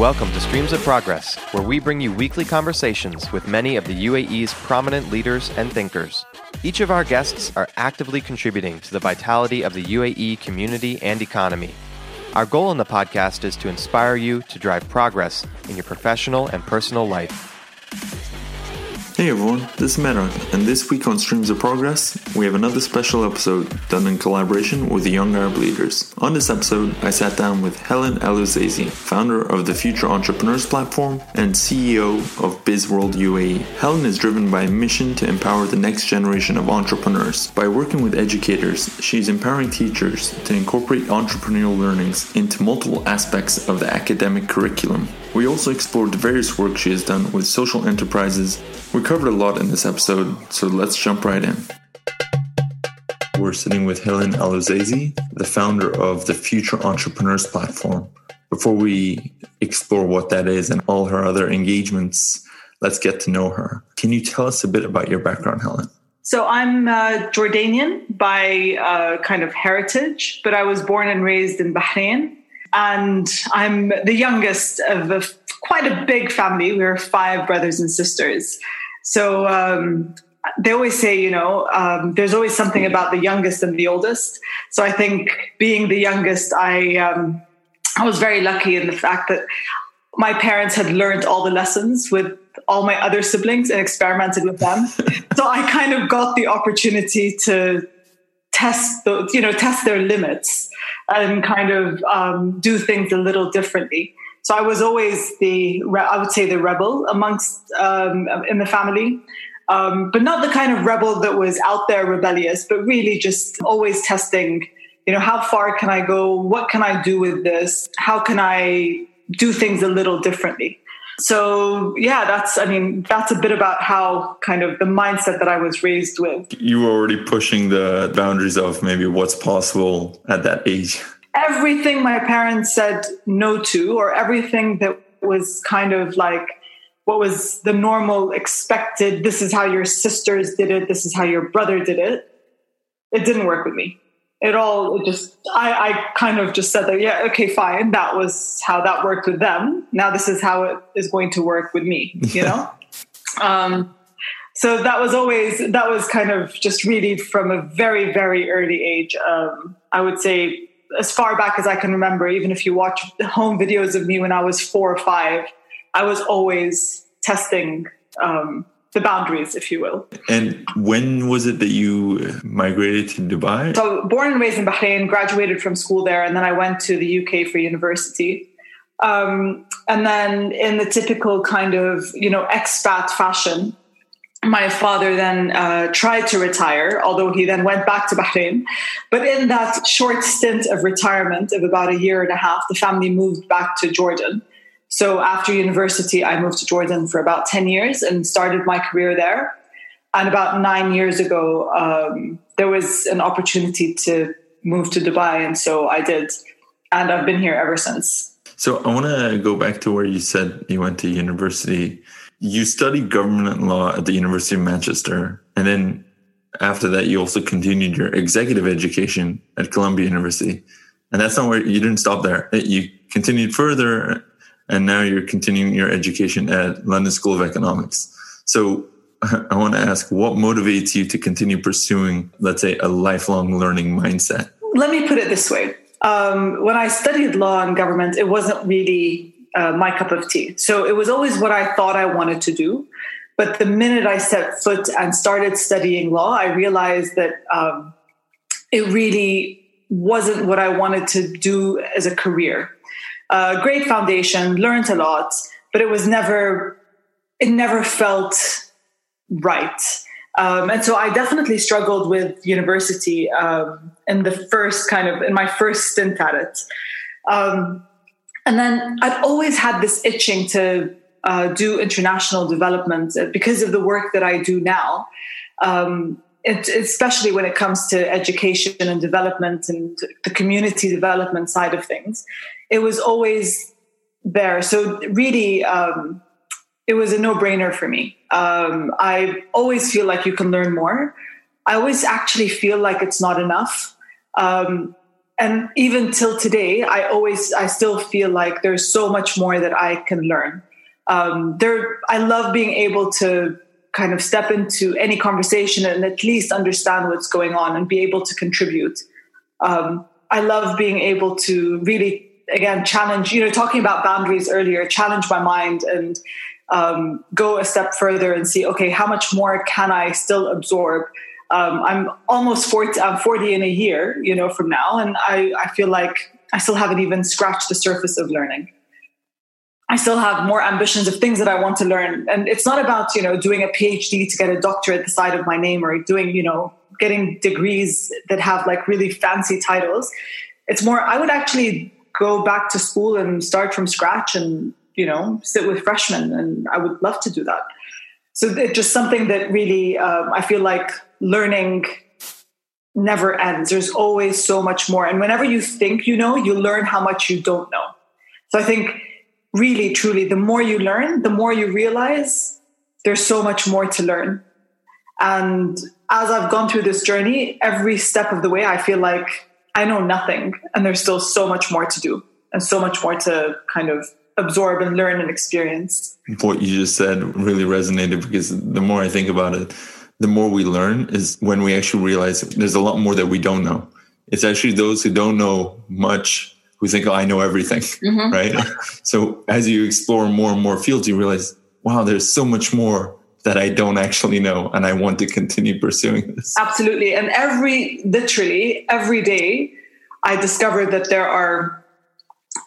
Welcome to Streams of Progress, where we bring you weekly conversations with many of the UAE's prominent leaders and thinkers. Each of our guests are actively contributing to the vitality of the UAE community and economy. Our goal in the podcast is to inspire you to drive progress in your professional and personal life. Hey everyone, this is Meron, and this week on Streams of Progress, we have another special episode done in collaboration with the Young Arab Leaders. On this episode, I sat down with Helen Elouazizi, founder of the Future Entrepreneurs Platform and CEO of BizWorld UAE. Helen is driven by a mission to empower the next generation of entrepreneurs. By working with educators, she's empowering teachers to incorporate entrepreneurial learnings into multiple aspects of the academic curriculum. We also explored the various work she has done with social enterprises. We covered a lot in this episode, so let's jump right in. We're sitting with Helen Elouazizi, the founder of the Future Entrepreneurs Platform. Before we explore what that is and all her other engagements, let's get to know her. Can you tell us a bit about your background, Helen? So I'm uh, Jordanian by uh, kind of heritage, but I was born and raised in Bahrain and I'm the youngest of a, quite a big family. We're five brothers and sisters. So um, they always say, you know, um, there's always something about the youngest and the oldest. So I think being the youngest, I um, I was very lucky in the fact that my parents had learned all the lessons with all my other siblings and experimented with them. so I kind of got the opportunity to test the, you know, test their limits and kind of um, do things a little differently. So I was always the, I would say, the rebel amongst um, in the family, um, but not the kind of rebel that was out there rebellious, but really just always testing. You know, how far can I go? What can I do with this? How can I do things a little differently? So yeah that's i mean that's a bit about how kind of the mindset that i was raised with. You were already pushing the boundaries of maybe what's possible at that age. Everything my parents said no to or everything that was kind of like what was the normal expected this is how your sisters did it. This is how your brother did it it didn't work with me it all it just I, I kind of just said that yeah okay fine. That was how that worked with them. Now this is how it is going to work with me you know? Um, so that was always that was kind of just really from a very very early age. Um, i would say as far back as i can remember even if you watch home videos of me when i was four or five i was always testing um, the boundaries, if you will. And when was it that you migrated to Dubai? So, born and raised in Bahrain, graduated from school there, and then I went to the UK for university. Um, and then, in the typical kind of you know expat fashion, my father then uh, tried to retire, although he then went back to Bahrain. But in that short stint of retirement of about a year and a half, the family moved back to Jordan. So after university, I moved to Jordan for about 10 years and started my career there. And about nine years ago, um, there was an opportunity to move to Dubai. And so I did. And I've been here ever since. So I want to go back to where you said you went to university. You studied government law at the University of Manchester. And then after that, you also continued your executive education at Columbia University. And that's not where you didn't stop there. You continued further and now you're continuing your education at London School of Economics. So I want to ask what motivates you to continue pursuing, let's say, a lifelong learning mindset? Let me put it this way. Um, when I studied law and government, it wasn't really uh, my cup of tea. So it was always what I thought I wanted to do. But the minute I set foot and started studying law, I realized that um, it really wasn't what I wanted to do as a career uh, great foundation, learned a lot, but it was never, it never felt right. Um, and so I definitely struggled with university um, in the first kind of, in my first stint at it. Um, and then I've always had this itching to uh, do international development because of the work that I do now. Um, it, especially when it comes to education and development and the community development side of things, it was always there. So really, um, it was a no-brainer for me. Um, I always feel like you can learn more. I always actually feel like it's not enough. Um, and even till today, I always, I still feel like there's so much more that I can learn. Um, there, I love being able to kind of step into any conversation and at least understand what's going on and be able to contribute. Um, I love being able to really, again, challenge, you know, talking about boundaries earlier, challenge my mind and um, go a step further and see, okay, how much more can I still absorb? Um, I'm almost 40, I'm 40 in a year, you know, from now. And I, I feel like I still haven't even scratched the surface of learning. I still have more ambitions of things that I want to learn. And it's not about, you know, doing a PhD to get a doctorate at the side of my name or doing, you know, getting degrees that have like really fancy titles. It's more, I would actually go back to school and start from scratch and, you know, sit with freshmen. And I would love to do that. So it's just something that really, um, I feel like learning never ends. There's always so much more. And whenever you think you know, you learn how much you don't know. So I think really, truly, the more you learn, the more you realize there's so much more to learn. And as I've gone through this journey, every step of the way, I feel like I know nothing and there's still so much more to do and so much more to kind of absorb and learn and experience. What you just said really resonated because the more I think about it, the more we learn is when we actually realize there's a lot more that we don't know. It's actually those who don't know much who think, oh, I know everything, mm-hmm. right? so as you explore more and more fields, you realize, wow, there's so much more that I don't actually know. And I want to continue pursuing this. Absolutely. And every, literally, every day, I discover that there are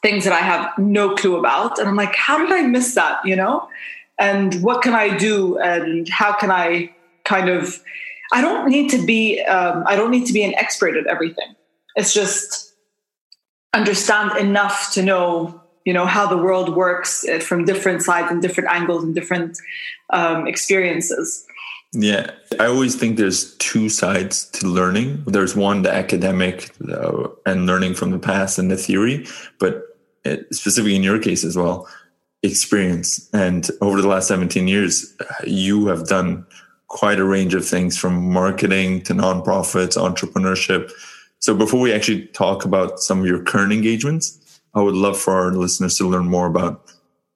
things that I have no clue about. And I'm like, how did I miss that? You know? And what can I do? And how can I kind of, I don't need to be, um, I don't need to be an expert at everything. It's just, understand enough to know you know how the world works uh, from different sides and different angles and different um, experiences. Yeah. I always think there's two sides to learning. There's one the academic uh, and learning from the past and the theory but specifically in your case as well experience. And over the last 17 years you have done quite a range of things from marketing to nonprofits entrepreneurship. So before we actually talk about some of your current engagements, I would love for our listeners to learn more about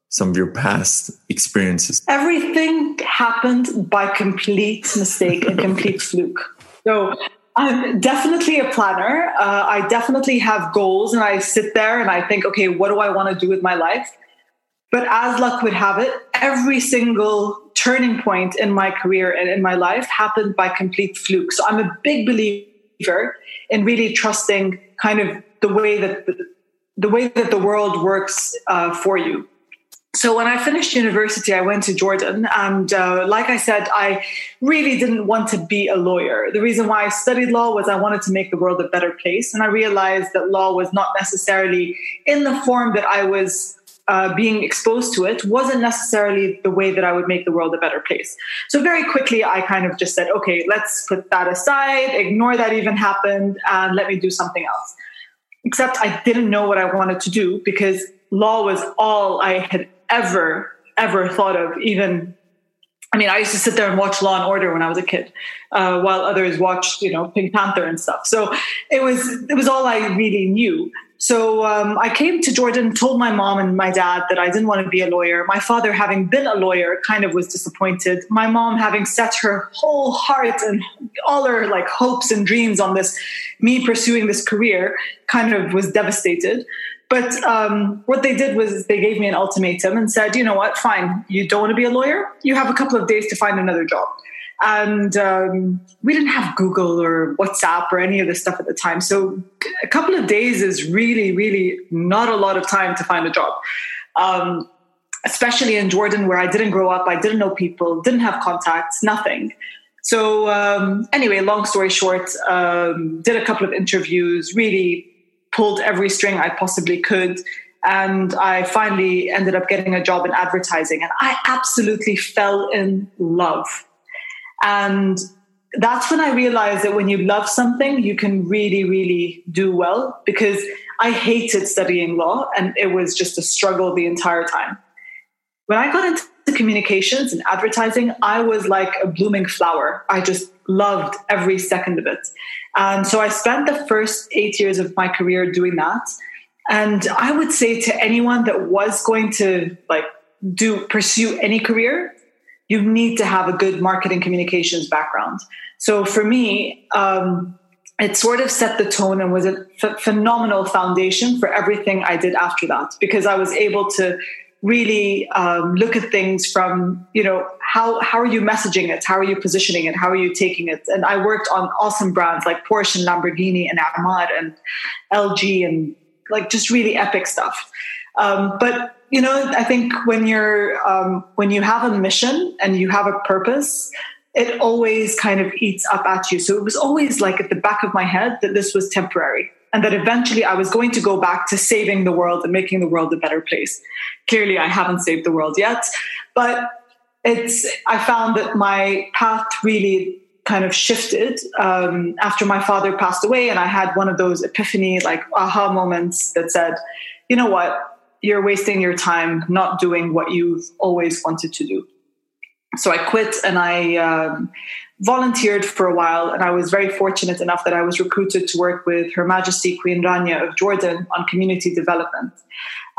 some of your past experiences. Everything happened by complete mistake and complete fluke. So I'm definitely a planner. Uh, I definitely have goals and I sit there and I think, okay, what do I want to do with my life? But as luck would have it, every single turning point in my career and in my life happened by complete fluke. So I'm a big believer in really trusting kind of the way that the, the way that the world works uh, for you. So when I finished university, I went to Jordan, and uh, like I said, I really didn't want to be a lawyer. The reason why I studied law was I wanted to make the world a better place, and I realized that law was not necessarily in the form that I was uh, being exposed to it wasn't necessarily the way that I would make the world a better place. So very quickly, I kind of just said, okay, let's put that aside, ignore that even happened, and let me do something else. Except I didn't know what I wanted to do because law was all I had ever, ever thought of, even I mean, I used to sit there and watch Law and Order when I was a kid, uh, while others watched, you know, Pink Panther and stuff. So it was it was all I really knew. So um, I came to Jordan, told my mom and my dad that I didn't want to be a lawyer. My father, having been a lawyer, kind of was disappointed. My mom, having set her whole heart and all her like hopes and dreams on this, me pursuing this career, kind of was devastated. But um, what they did was they gave me an ultimatum and said, you know what, fine, you don't want to be a lawyer. You have a couple of days to find another job. And um, we didn't have Google or WhatsApp or any of this stuff at the time. So a couple of days is really, really not a lot of time to find a job. Um, especially in Jordan, where I didn't grow up, I didn't know people, didn't have contacts, nothing. So um, anyway, long story short, um, did a couple of interviews, really pulled every string I possibly could. And I finally ended up getting a job in advertising. And I absolutely fell in love and that's when I realized that when you love something, you can really, really do well because I hated studying law and it was just a struggle the entire time. When I got into communications and advertising, I was like a blooming flower. I just loved every second of it. And so I spent the first eight years of my career doing that. And I would say to anyone that was going to like do pursue any career, you need to have a good marketing communications background. So for me, um, it sort of set the tone and was a phenomenal foundation for everything I did after that because I was able to really um, look at things from you know how how are you messaging it? How are you positioning it? How are you taking it? And i worked on awesome brands like porsche and lamborghini and Amarant and lg and like just really epic stuff. Um, but you know i think when you're um, when you have a mission and you have a purpose it always kind of eats up at you. So it was always like at the back of my head that this was temporary and that eventually I was going to go back to saving the world and making the world a better place. Clearly, I haven't saved the world yet, but it's, I found that my path really kind of shifted um, after my father passed away. And I had one of those epiphany, like aha moments that said, you know what? You're wasting your time not doing what you've always wanted to do so I quit and I um, volunteered for a while. And I was very fortunate enough that I was recruited to work with Her Majesty Queen Rania of Jordan on community development.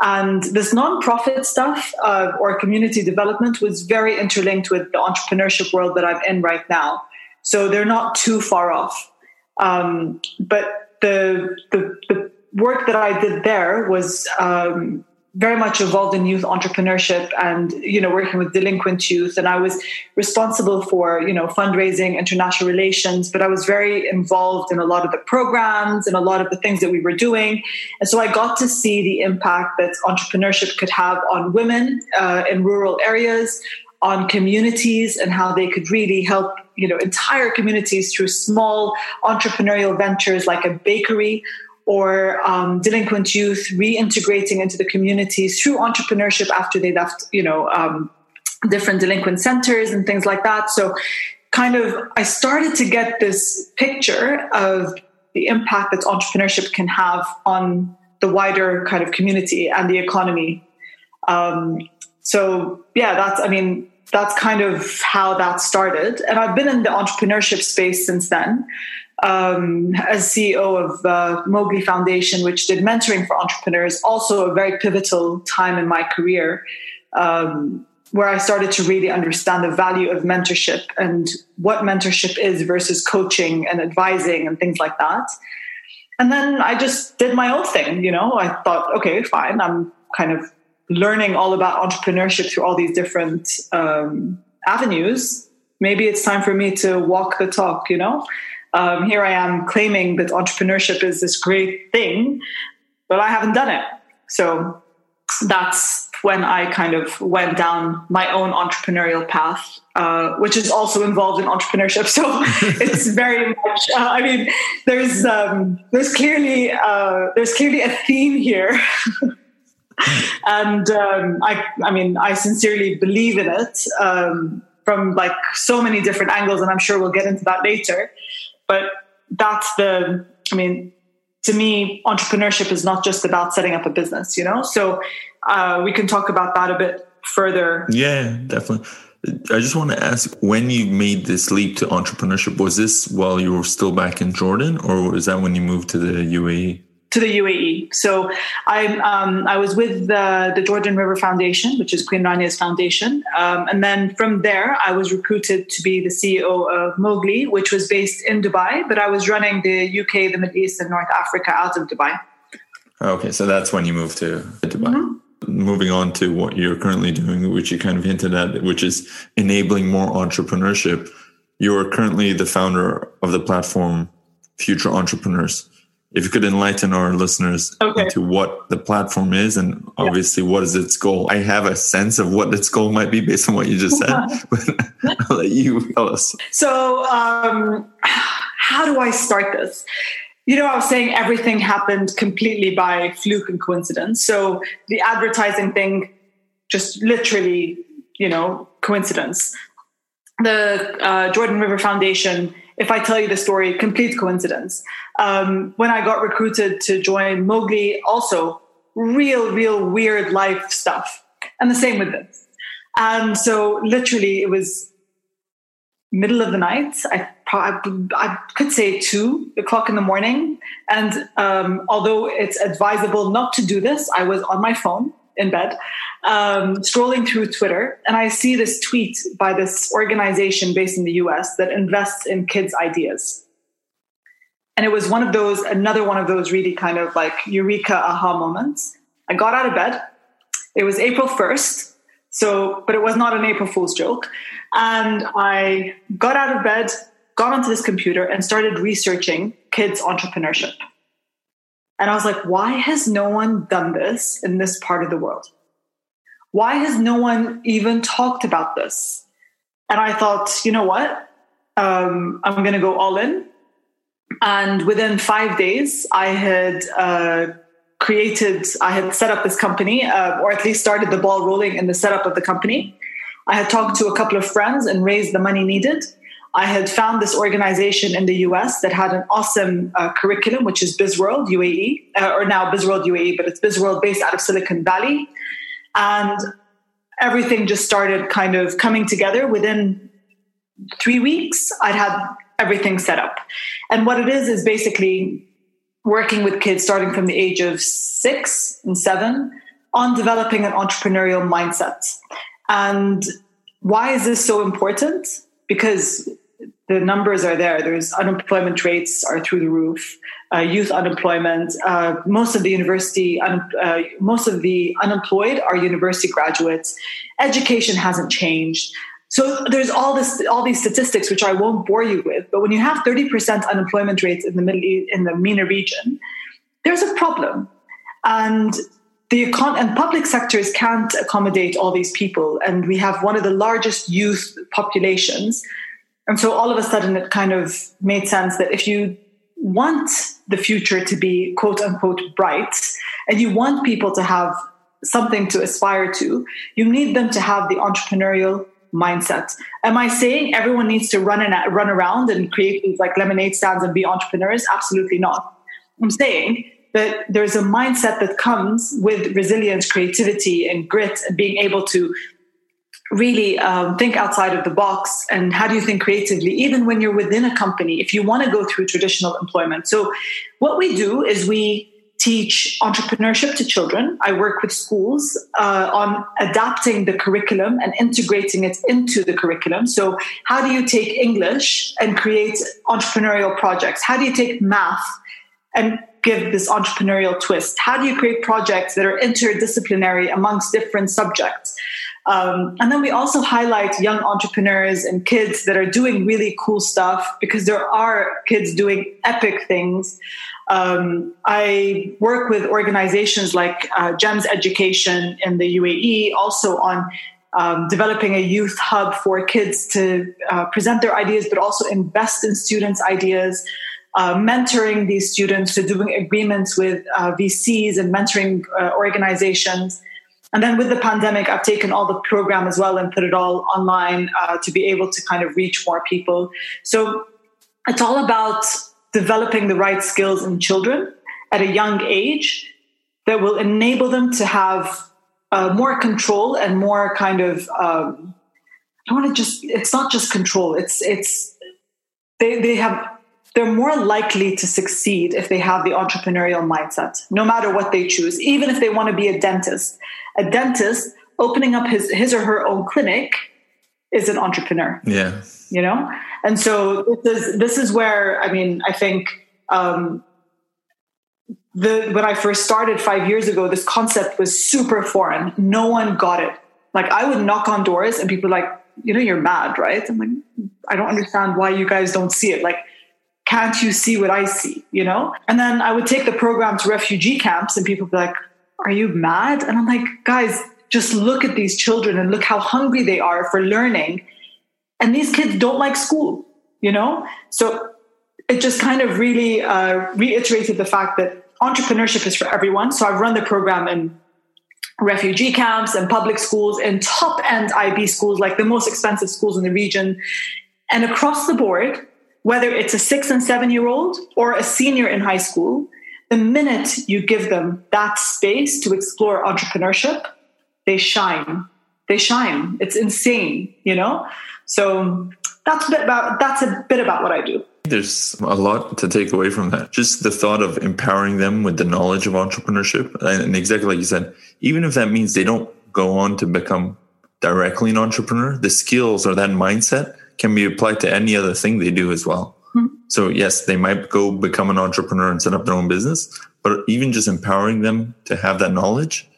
And this nonprofit stuff uh, or community development was very interlinked with the entrepreneurship world that I'm in right now. So they're not too far off. Um, but the, the, the work that I did there was um, very much involved in youth entrepreneurship and you know working with delinquent youth. And i was responsible for you know fundraising international relations but i was very involved in a lot of the programs and a lot of the things that we were doing. And so i got to see the impact that entrepreneurship could have on women uh, in rural areas on communities and how they could really help you know entire communities through small entrepreneurial ventures like a bakery or um, delinquent youth reintegrating into the communities through entrepreneurship after they left, you know, um, different delinquent centers and things like that. So, kind of, I started to get this picture of the impact that entrepreneurship can have on the wider kind of community and the economy. Um, so, yeah, that's, I mean, that's kind of how that started. And I've been in the entrepreneurship space since then um, as CEO of uh, Mowgli Foundation, which did mentoring for entrepreneurs, also a very pivotal time in my career, um, where I started to really understand the value of mentorship and what mentorship is versus coaching and advising and things like that. And then I just did my own thing, you know. I thought, okay, fine, I'm kind of learning all about entrepreneurship through all these different um, avenues. Maybe it's time for me to walk the talk, you know um, here I am claiming that entrepreneurship is this great thing, but I haven't done it. So that's when I kind of went down my own entrepreneurial path, uh, which is also involved in entrepreneurship. So it's very much. Uh, I mean, there's um, there's clearly uh, there's clearly a theme here. and um, I, I mean, I sincerely believe in it um, from like so many different angles, and I'm sure we'll get into that later. But that's the, I mean, to me, entrepreneurship is not just about setting up a business, you know? So uh, we can talk about that a bit further. Yeah, definitely. I just want to ask when you made this leap to entrepreneurship, was this while you were still back in Jordan or was that when you moved to the UAE? To the UAE. So I um, I was with the, the Jordan River Foundation, which is Queen Rania's foundation, um, and then from there I was recruited to be the CEO of Mowgli, which was based in Dubai, but I was running the UK, the Middle East, and North Africa out of Dubai. Okay, so that's when you moved to Dubai. Mm-hmm. Moving on to what you're currently doing, which you kind of hinted at, which is enabling more entrepreneurship. You are currently the founder of the platform Future Entrepreneurs if you could enlighten our listeners okay. into what the platform is and obviously yeah. what is its goal. I have a sense of what its goal might be based on what you just said, but I'll let you tell us. So, um, how do I start this? You know, I was saying everything happened completely by fluke and coincidence. So the advertising thing, just literally, you know, coincidence. The uh, Jordan River Foundation if I tell you the story, complete coincidence. Um, when I got recruited to join Mowgli, also real, real weird life stuff. And the same with this. And so literally it was middle of the night. I, I could say two o'clock in the morning. And um, although it's advisable not to do this, I was on my phone in bed, um, scrolling through Twitter, and I see this tweet by this organization based in the US that invests in kids' ideas. And it was one of those, another one of those really kind of like eureka aha moments. I got out of bed. It was April 1st. So, but it was not an April Fool's joke. And I got out of bed, got onto this computer, and started researching kids' entrepreneurship. And I was like, why has no one done this in this part of the world? Why has no one even talked about this? And I thought, you know what? Um, I'm going to go all in. And within five days, I had uh, created, I had set up this company, uh, or at least started the ball rolling in the setup of the company. I had talked to a couple of friends and raised the money needed. I had found this organization in the US that had an awesome uh, curriculum, which is BizWorld UAE, uh, or now BizWorld UAE, but it's BizWorld based out of Silicon Valley. And everything just started kind of coming together within three weeks. I'd had everything set up. And what it is, is basically working with kids starting from the age of six and seven on developing an entrepreneurial mindset. And why is this so important? Because the numbers are there. There's unemployment rates are through the roof. Uh, youth unemployment. Uh, most of the university, un- uh, most of the unemployed are university graduates. Education hasn't changed. So there's all this, all these statistics, which I won't bore you with. But when you have 30% unemployment rates in the Middle East, in the MENA region, there's a problem. And the econ- and public sectors can't accommodate all these people. And we have one of the largest youth populations and so all of a sudden, it kind of made sense that if you want the future to be quote unquote bright and you want people to have something to aspire to, you need them to have the entrepreneurial mindset. Am I saying everyone needs to run and run around and create these like lemonade stands and be entrepreneurs? Absolutely not. I'm saying that there's a mindset that comes with resilience, creativity, and grit, and being able to really um, think outside of the box and how do you think creatively even when you're within a company if you want to go through traditional employment. So what we do is we teach entrepreneurship to children. I work with schools uh, on adapting the curriculum and integrating it into the curriculum. So how do you take english and create entrepreneurial projects? How do you take math and give this entrepreneurial twist how do you create projects that are interdisciplinary amongst different subjects um, and then we also highlight young entrepreneurs and kids that are doing really cool stuff because there are kids doing epic things. Um, I work with organizations like uh, GEMS Education in the UAE, also on um, developing a youth hub for kids to uh, present their ideas, but also invest in students' ideas. Uh, mentoring these students to doing agreements with uh, VCs and mentoring uh, organizations. And then with the pandemic, I've taken all the program as well and put it all online uh, to be able to kind of reach more people. So it's all about developing the right skills in children at a young age that will enable them to have uh, more control and more kind of um, I want to just it's not just control it's it's they they have they're more likely to succeed if they have the entrepreneurial mindset no matter what they choose even if they want to be a dentist a dentist opening up his his or her own clinic is an entrepreneur. Yeah. You know? And so this is this is where I mean, I think um the when I first started five years ago, this concept was super foreign. No one got it. Like I would knock on doors and people like, you know, you're mad, right? I'm like, I don't understand why you guys don't see it. Like, can't you see what I see? You know? And then I would take the program to refugee camps and people would be like, are you mad? And I'm like, guys, just look at these children and look how hungry they are for learning. And these kids don't like school, you know? So it just kind of really uh, reiterated the fact that entrepreneurship is for everyone. So I've run the program in refugee camps and public schools and top end IB schools, like the most expensive schools in the region. And across the board, whether it's a six and seven year old or a senior in high school, the minute you give them that space to explore entrepreneurship, they shine. They shine. It's insane, you know? So that's a bit about that's a bit about what I do. There's a lot to take away from that. Just the thought of empowering them with the knowledge of entrepreneurship. And exactly like you said, even if that means they don't go on to become directly an entrepreneur, the skills or that mindset can be applied to any other thing they do as well. Mm-hmm. So, yes, they might go become an entrepreneur and set up their own business, but even just empowering them to have that knowledge,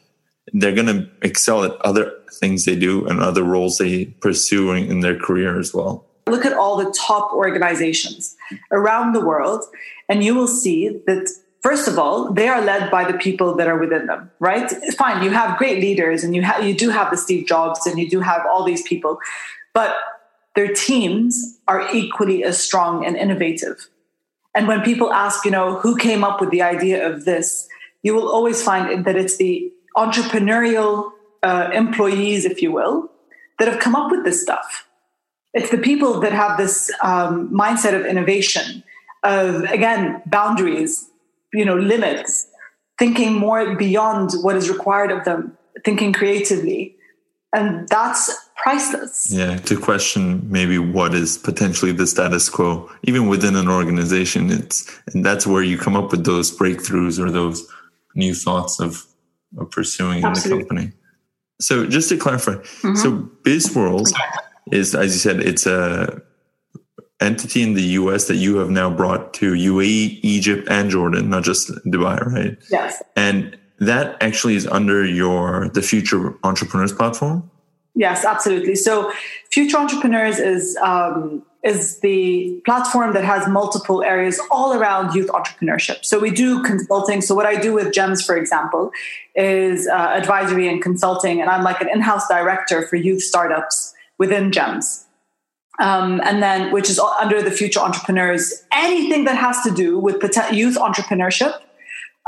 they're going to excel at other things they do and other roles they pursue in their career as well. Look at all the top organizations around the world, and you will see that first of all, they are led by the people that are within them, right? Fine, you have great leaders and you have you do have the Steve Jobs and you do have all these people, but their teams are equally as strong and innovative. And when people ask, you know, who came up with the idea of this, you will always find that it's the entrepreneurial uh, employees, if you will, that have come up with this stuff. It's the people that have this um, mindset of innovation, of again boundaries, you know, limits, thinking more beyond what is required of them, thinking creatively, and that's priceless. Yeah, to question maybe what is potentially the status quo, even within an organization, it's and that's where you come up with those breakthroughs or those new thoughts of, of pursuing Absolutely. in the company. So just to clarify, mm-hmm. so BizWorld is, as you said, it's a entity in the US that you have now brought to UAE, Egypt, and Jordan, not just Dubai, right? Yes. And that actually is under your the Future Entrepreneurs platform. Yes, absolutely. So, Future Entrepreneurs is um, is the platform that has multiple areas all around youth entrepreneurship. So we do consulting. So what I do with Gems, for example, is uh, advisory and consulting, and I'm like an in-house director for youth startups within Gems. Um, and then, which is under the Future Entrepreneurs, anything that has to do with youth entrepreneurship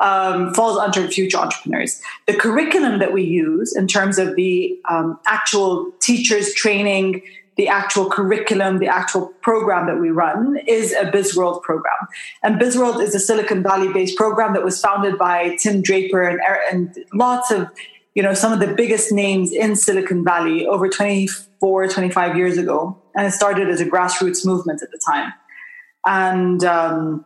um, falls under future entrepreneurs. The curriculum that we use in terms of the um, actual teachers training, the actual curriculum, the actual program that we run is a BizWorld program. And BizWorld is a Silicon Valley based program that was founded by Tim Draper and, and lots of, you know, some of the biggest names in Silicon Valley over 24, 25 years ago. And it started as a grassroots movement at the time. And um,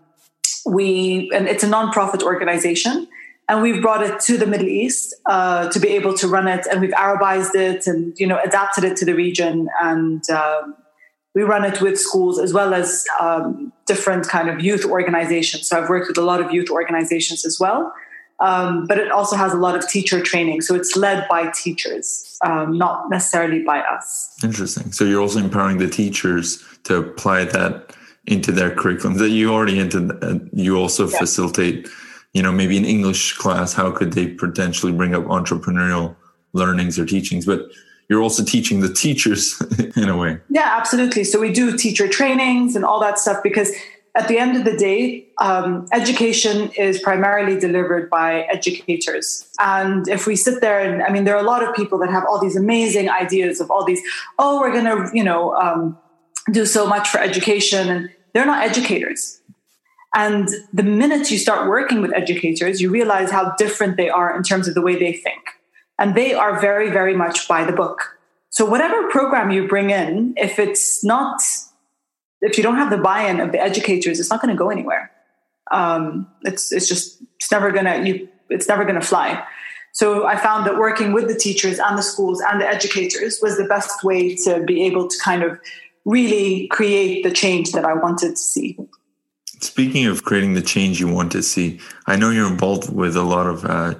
we, and it's a nonprofit organization and we've brought it to the Middle East uh, to be able to run it, and we've Arabized it and you know adapted it to the region, and um, we run it with schools as well as um, different kind of youth organizations. So I've worked with a lot of youth organizations as well, um, but it also has a lot of teacher training. So it's led by teachers, um, not necessarily by us. Interesting. So you're also empowering the teachers to apply that into their curriculum that you already into. Uh, you also yeah. facilitate you know, maybe an English class, how could they potentially bring up entrepreneurial learnings or teachings? But you're also teaching the teachers in a way. Yeah, absolutely. So we do teacher trainings and all that stuff because at the end of the day, um, education is primarily delivered by educators. And if we sit there and, I mean, there are a lot of people that have all these amazing ideas of all these, oh, we're going to, you know, um, do so much for education. And they're not educators. And the minute you start working with educators, you realize how different they are in terms of the way they think. And they are very, very much by the book. So whatever program you bring in, if it's not, if you don't have the buy-in of the educators, it's not going to go anywhere. Um, it's it's just it's never gonna you it's never gonna fly. So I found that working with the teachers and the schools and the educators was the best way to be able to kind of really create the change that I wanted to see. Speaking of creating the change you want to see, I know you're involved with a lot of uh,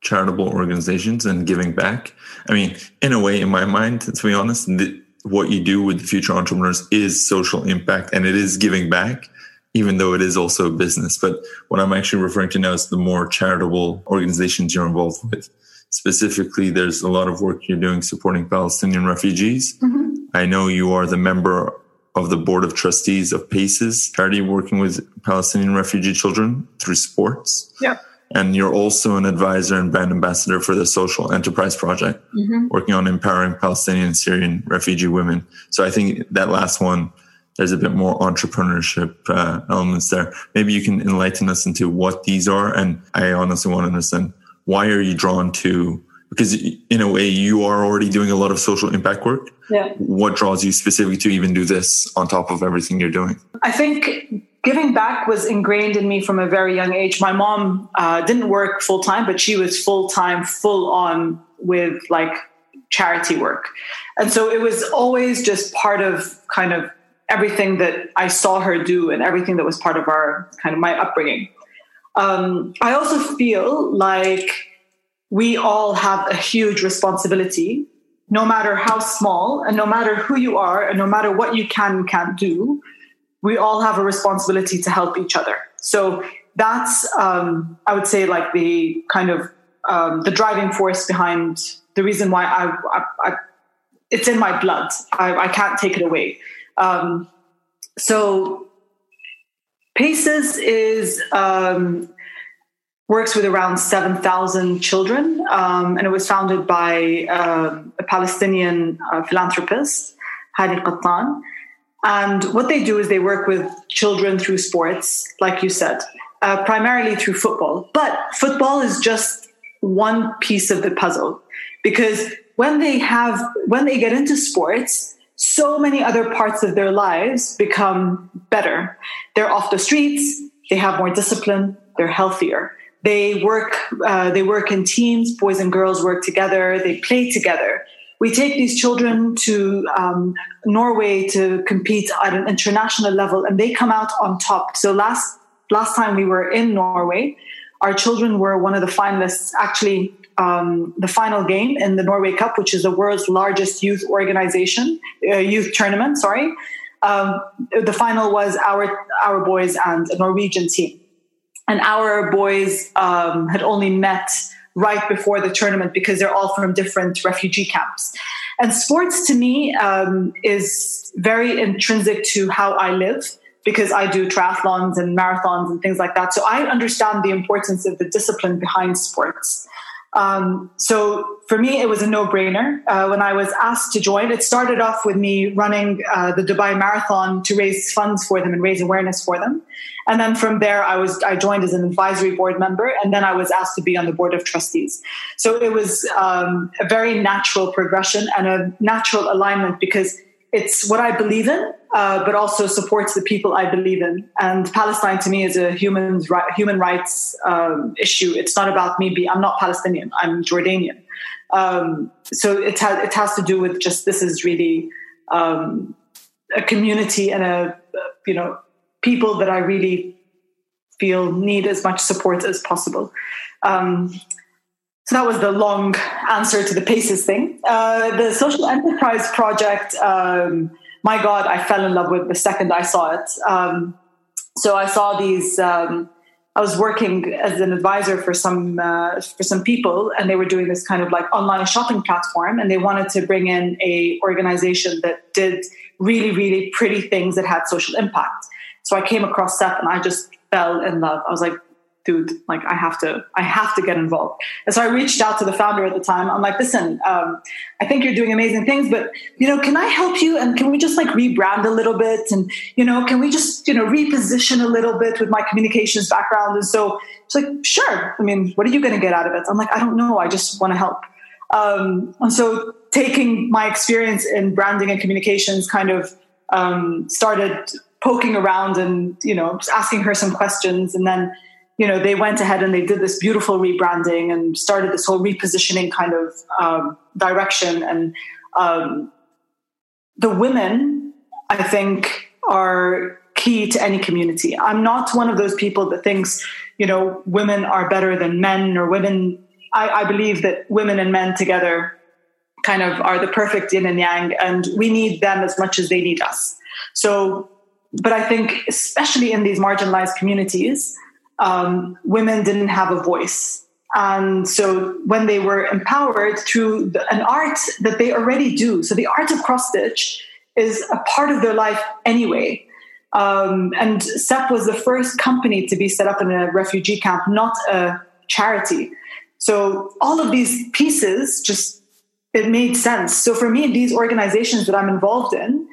charitable organizations and giving back. I mean, in a way, in my mind, to be honest, the, what you do with the future entrepreneurs is social impact and it is giving back, even though it is also a business. But what I'm actually referring to now is the more charitable organizations you're involved with. Specifically, there's a lot of work you're doing supporting Palestinian refugees. Mm-hmm. I know you are the member of the board of trustees of PACES, charity working with Palestinian refugee children through sports. Yeah. And you're also an advisor and brand ambassador for the Social Enterprise Project, mm-hmm. working on empowering Palestinian Syrian refugee women. So I think that last one, there's a bit more entrepreneurship uh, elements there. Maybe you can enlighten us into what these are. And I honestly want to understand why are you drawn to because in a way you are already doing a lot of social impact work. Yeah. What draws you specifically to even do this on top of everything you're doing? I think giving back was ingrained in me from a very young age. My mom uh, didn't work full time, but she was full time, full on with like charity work. And so it was always just part of kind of everything that I saw her do and everything that was part of our kind of my upbringing. Um, I also feel like we all have a huge responsibility, no matter how small and no matter who you are and no matter what you can and can't do, we all have a responsibility to help each other. So that's, um, I would say, like the kind of um, the driving force behind the reason why I, I, I it's in my blood. I, I can't take it away. Um, so Paces is um, works with around 7,000 children, um, and it was founded by uh, a Palestinian uh, philanthropist, Hadi Qattan. And what they do is they work with children through sports, like you said, uh, primarily through football. But football is just one piece of the puzzle because when they have, when they get into sports, so many other parts of their lives become better. They're off the streets, they have more discipline, they're healthier. They work, uh, they work in teams, boys and girls work together, they play together. We take these children to um, Norway to compete at an international level and they come out on top. So last, last time we were in Norway, our children were one of the finalists, actually um, the final game in the Norway Cup, which is the world's largest youth organization, uh, youth tournament. Sorry, um, the final was our our boys and a Norwegian team, and our boys um, had only met right before the tournament because they're all from different refugee camps. And sports to me um, is very intrinsic to how I live because I do triathlons and marathons and things like that. So I understand the importance of the discipline behind sports. Um, so for me, it was a no-brainer uh, when I was asked to join. It started off with me running uh, the Dubai Marathon to raise funds for them and raise awareness for them, and then from there, I was I joined as an advisory board member, and then I was asked to be on the board of trustees. So it was um, a very natural progression and a natural alignment because it's what I believe in, uh, but also supports the people I believe in. And Palestine to me is a human human rights um, issue. It's not about me. Be I'm not Palestinian. I'm Jordanian. Um, so it has it has to do with just this is really um, a community and a you know people that I really feel need as much support as possible. Um, so that was the long answer to the PACES thing. Uh, the social enterprise project, um, my God, I fell in love with the second I saw it. Um, so I saw these. Um, I was working as an advisor for some uh, for some people, and they were doing this kind of like online shopping platform, and they wanted to bring in a organization that did really, really pretty things that had social impact. So I came across SEP, and I just fell in love. I was like, dude, like I have to, I have to get involved. And so I reached out to the founder at the time. I'm like, listen, um, I think you're doing amazing things, but you know, can I help you? And can we just like rebrand a little bit? And you know, can we just you know reposition a little bit with my communications background? And so it's like, sure. I mean, what are you going to get out of it? I'm like, I don't know. I just want to help. Um, and so taking my experience in branding and communications, kind of um, started poking around and you know just asking her some questions, and then you know, they went ahead and they did this beautiful rebranding and started this whole repositioning kind of um, direction. And um, the women, I think, are key to any community. I'm not one of those people that thinks, you know, women are better than men or women. I, I believe that women and men together kind of are the perfect yin and yang, and we need them as much as they need us. So, but I think, especially in these marginalized communities, um, women didn't have a voice. And so when they were empowered through the, an art that they already do, so the art of cross stitch is a part of their life anyway. Um, and SEP was the first company to be set up in a refugee camp, not a charity. So all of these pieces just it made sense. So for me, these organizations that I'm involved in,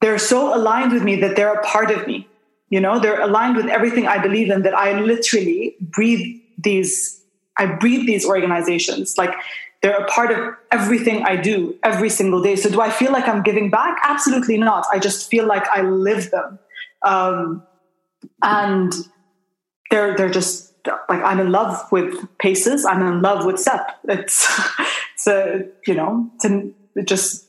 they're so aligned with me that they're a part of me. You know, they're aligned with everything I believe in that I literally breathe these, I breathe these organizations. Like They're a part of everything I do every single day. So do I feel like I'm giving back? Absolutely not. I just feel like I live them. Um, and they're, they're just like, I'm in love with paces. I'm in love with SEP. It's, it's a, you know, it just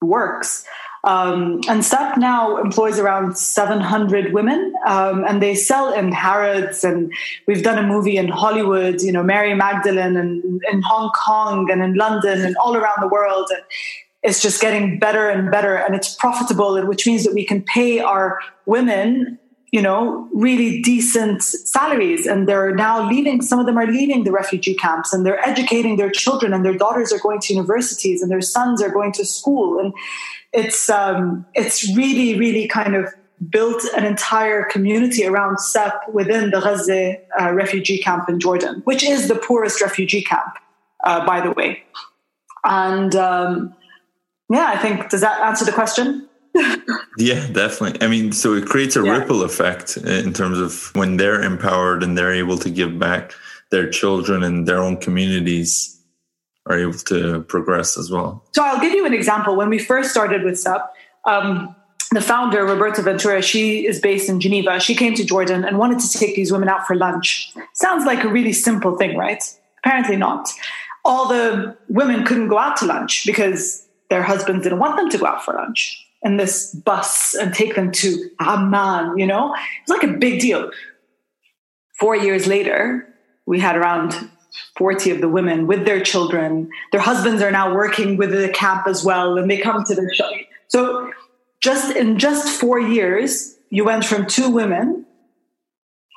works. Um, and SEP now employs around 700 women, um, and they sell in Harrods, and we've done a movie in Hollywood, you know, Mary Magdalene, and in Hong Kong, and in London, and all around the world. And it's just getting better and better, and it's profitable, which means that we can pay our women you know, really decent salaries. And they're now leaving, some of them are leaving the refugee camps and they're educating their children and their daughters are going to universities and their sons are going to school. And it's, um, it's really, really kind of built an entire community around SEP within the Gaza uh, refugee camp in Jordan, which is the poorest refugee camp, uh, by the way. And um, yeah, I think, does that answer the question? Yeah, definitely. I mean, so it creates a yeah. ripple effect in terms of when they're empowered and they're able to give back, their children and their own communities are able to progress as well. So I'll give you an example. When we first started with SEP, um, the founder, Roberta Ventura, she is based in Geneva. She came to Jordan and wanted to take these women out for lunch. Sounds like a really simple thing, right? Apparently not. All the women couldn't go out to lunch because their husbands didn't want them to go out for lunch in this bus and take them to Amman, you know? It's like a big deal. Four years later, we had around 40 of the women with their children. Their husbands are now working with the camp as well, and they come to the show. So just in just four years, you went from two women,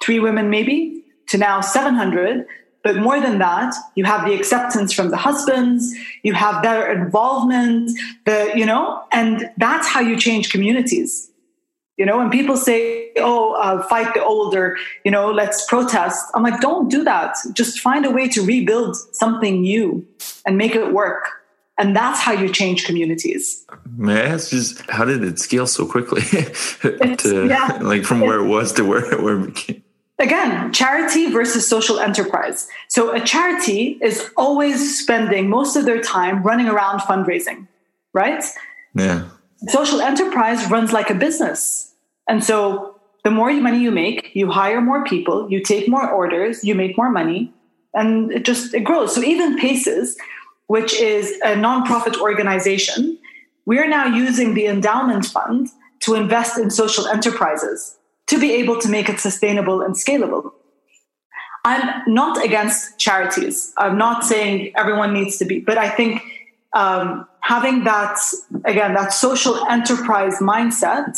three women maybe, to now 700 but more than that, you have the acceptance from the husbands, you have their involvement, the, you know, and that's how you change communities. You know, when people say, oh, uh, fight the older, you know, let's protest. I'm like, don't do that. Just find a way to rebuild something new and make it work. And that's how you change communities. May I ask just how did it scale so quickly? to, yeah, like from where it was to where, where it became? Again, charity versus social enterprise. So a charity is always spending most of their time running around fundraising, right? Yeah. Social enterprise runs like a business. And so the more money you make, you hire more people, you take more orders, you make more money, and it just it grows. So even Paces, which is a nonprofit organization, we're now using the endowment fund to invest in social enterprises to be able to make it sustainable and scalable. I'm not against charities. I'm not saying everyone needs to be, but I think um, having that, again, that social enterprise mindset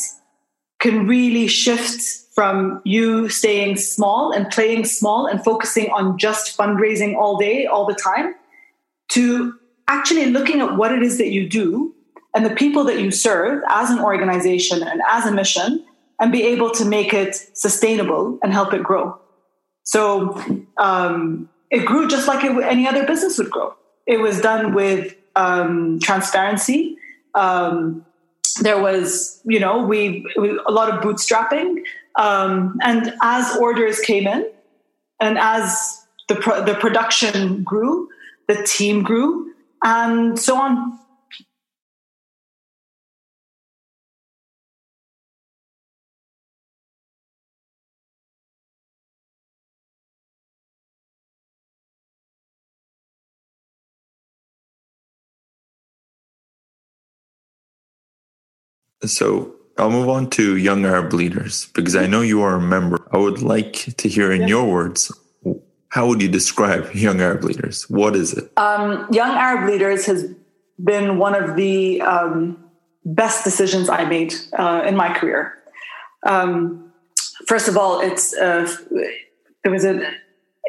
can really shift from you staying small and playing small and focusing on just fundraising all day, all the time, to actually looking at what it is that you do and the people that you serve as an organization and as a mission and be able to make it sustainable and help it grow. So um, it grew just like it, any other business would grow. It was done with um, transparency. Um, there was, you know, we a lot of bootstrapping, um, and as orders came in, and as the pro- the production grew, the team grew, and so on. So I'll move on to Young Arab Leaders because I know you are a member. I would like to hear in yeah. your words how would you describe Young Arab Leaders? What is it? Um, Young Arab Leaders has been one of the um, best decisions I made uh, in my career. Um, first of all, it's uh, it was an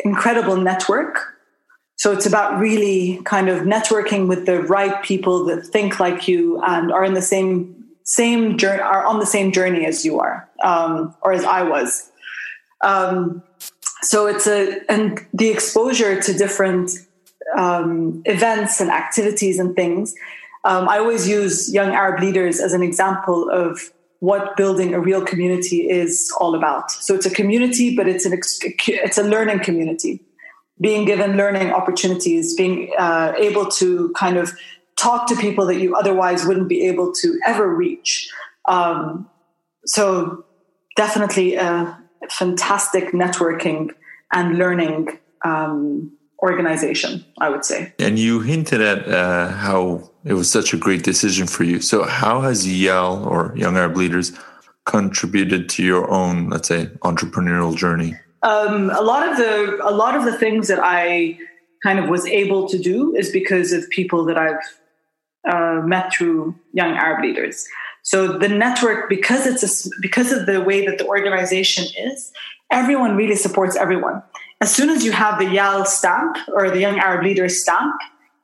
incredible network. So it's about really kind of networking with the right people that think like you and are in the same same journey are on the same journey as you are um, or as i was. Um, so it's a and the exposure to different um, events and activities and things um, i always use young arab leaders as an example of what building a real community is all about. So it's a community but it's an it's a learning community. Being given learning opportunities, being uh, able to kind of talk to people that you otherwise wouldn't be able to ever reach. Um, so definitely a fantastic networking and learning um, organization, I would say. And you hinted at uh, how it was such a great decision for you. So, how has YAL or Young Arab Leaders contributed to your own, let's say, entrepreneurial journey? Um, a lot of the a lot of the things that I kind of was able to do is because of people that I've uh, met through Young Arab Leaders. So the network, because it's a, because of the way that the organization is, everyone really supports everyone. As soon as you have the YAL stamp or the Young Arab Leaders stamp,